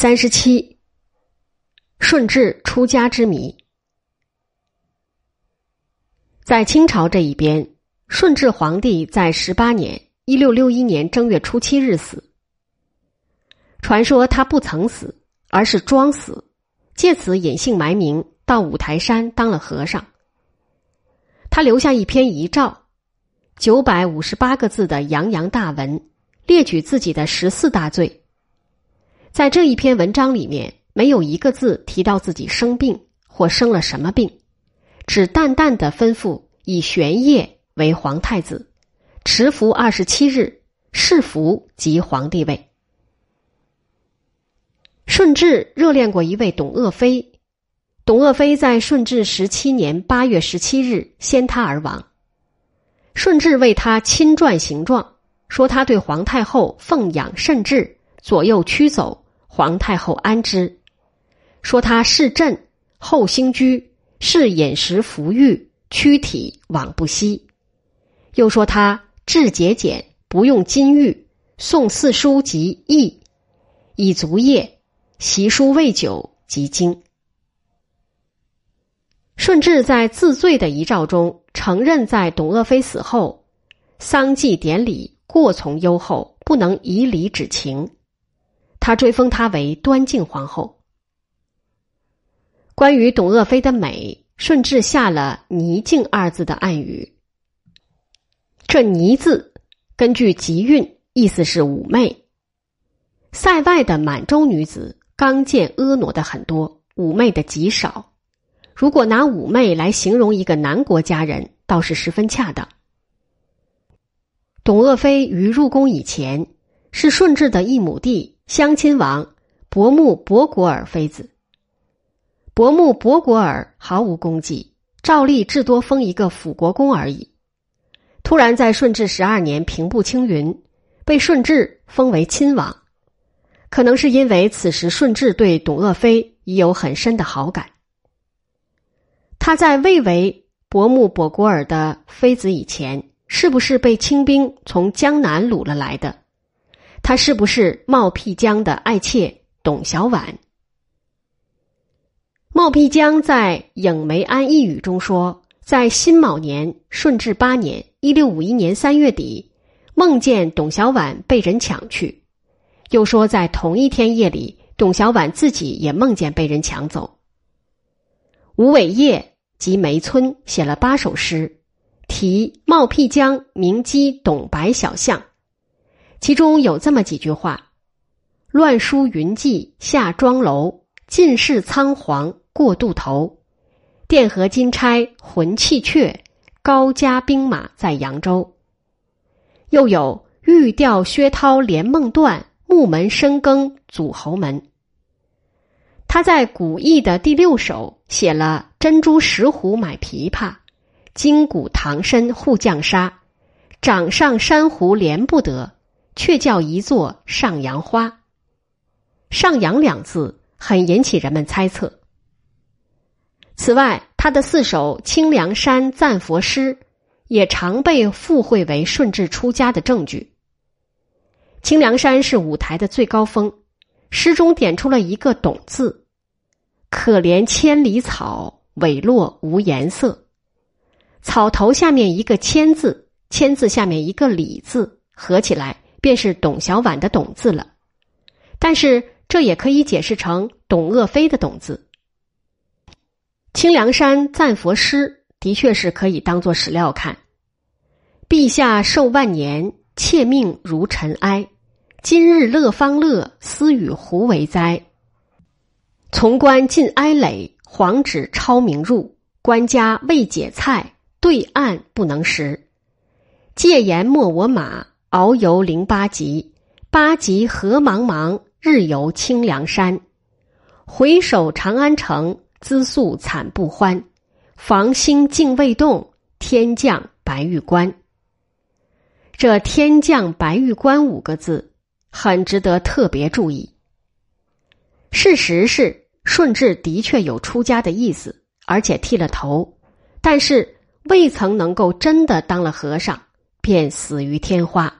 三十七，顺治出家之谜。在清朝这一边，顺治皇帝在十八年（一六六一年）正月初七日死。传说他不曾死，而是装死，借此隐姓埋名到五台山当了和尚。他留下一篇遗诏，九百五十八个字的洋洋大文，列举自己的十四大罪。在这一篇文章里面，没有一个字提到自己生病或生了什么病，只淡淡的吩咐以玄烨为皇太子，持服二十七日，是服即皇帝位。顺治热恋过一位董鄂妃，董鄂妃在顺治十七年八月十七日先他而亡。顺治为他亲撰形状，说他对皇太后奉养甚至。左右驱走，皇太后安之。说他是朕后兴居，是饮食服御，躯体往不息。又说他治节俭，不用金玉，诵四书及义，以足业，习书未久即经。顺治在自罪的遗诏中承认，在董鄂妃死后，丧祭典礼过从优厚，不能以礼止情。他追封她为端敬皇后。关于董鄂妃的美，顺治下了“倪静”二字的暗语。这“倪”字根据集韵，意思是妩媚。塞外的满洲女子刚健婀娜的很多，妩媚的极少。如果拿妩媚来形容一个南国佳人，倒是十分恰当。董鄂妃于入宫以前，是顺治的一亩地。相亲王伯木博果尔妃子，伯木博果尔毫无功绩，照例至多封一个辅国公而已。突然在顺治十二年平步青云，被顺治封为亲王，可能是因为此时顺治对董鄂妃已有很深的好感。他在未为伯木博果尔的妃子以前，是不是被清兵从江南掳了来的？他是不是冒辟疆的爱妾董小宛？冒辟疆在《影梅庵一语》中说，在辛卯年顺治八年（一六五一年）三月底，梦见董小宛被人抢去。又说，在同一天夜里，董小宛自己也梦见被人抢走。吴伟业及梅村写了八首诗，题冒辟疆名击董白小巷。其中有这么几句话：“乱书云际下庄楼，尽是仓皇过渡头。电河金钗魂气却，高家兵马在扬州。”又有“玉吊薛涛连梦断，木门深更阻侯门。”他在古意的第六首写了“珍珠石斛买琵琶，金谷唐参护将杀，掌上珊瑚连不得。”却叫一座上阳花。上阳两字很引起人们猜测。此外，他的四首清凉山赞佛诗也常被附会为顺治出家的证据。清凉山是五台的最高峰，诗中点出了一个“董”字，可怜千里草，萎落无颜色。草头下面一个“千”字，“千”字下面一个“李”字，合起来。便是董小宛的“董”字了，但是这也可以解释成董鄂妃的“董”字。清凉山赞佛诗的确是可以当做史料看。陛下寿万年，妾命如尘埃。今日乐方乐，思与胡为哉？从官尽哀累，皇旨超明入。官家未解菜，对岸不能食。戒言莫我马。遨游零八级，八级何茫茫，日游清凉山。回首长安城，姿肃惨不欢。房心竟未动，天降白玉关。这“天降白玉关”五个字，很值得特别注意。事实是，顺治的确有出家的意思，而且剃了头，但是未曾能够真的当了和尚，便死于天花。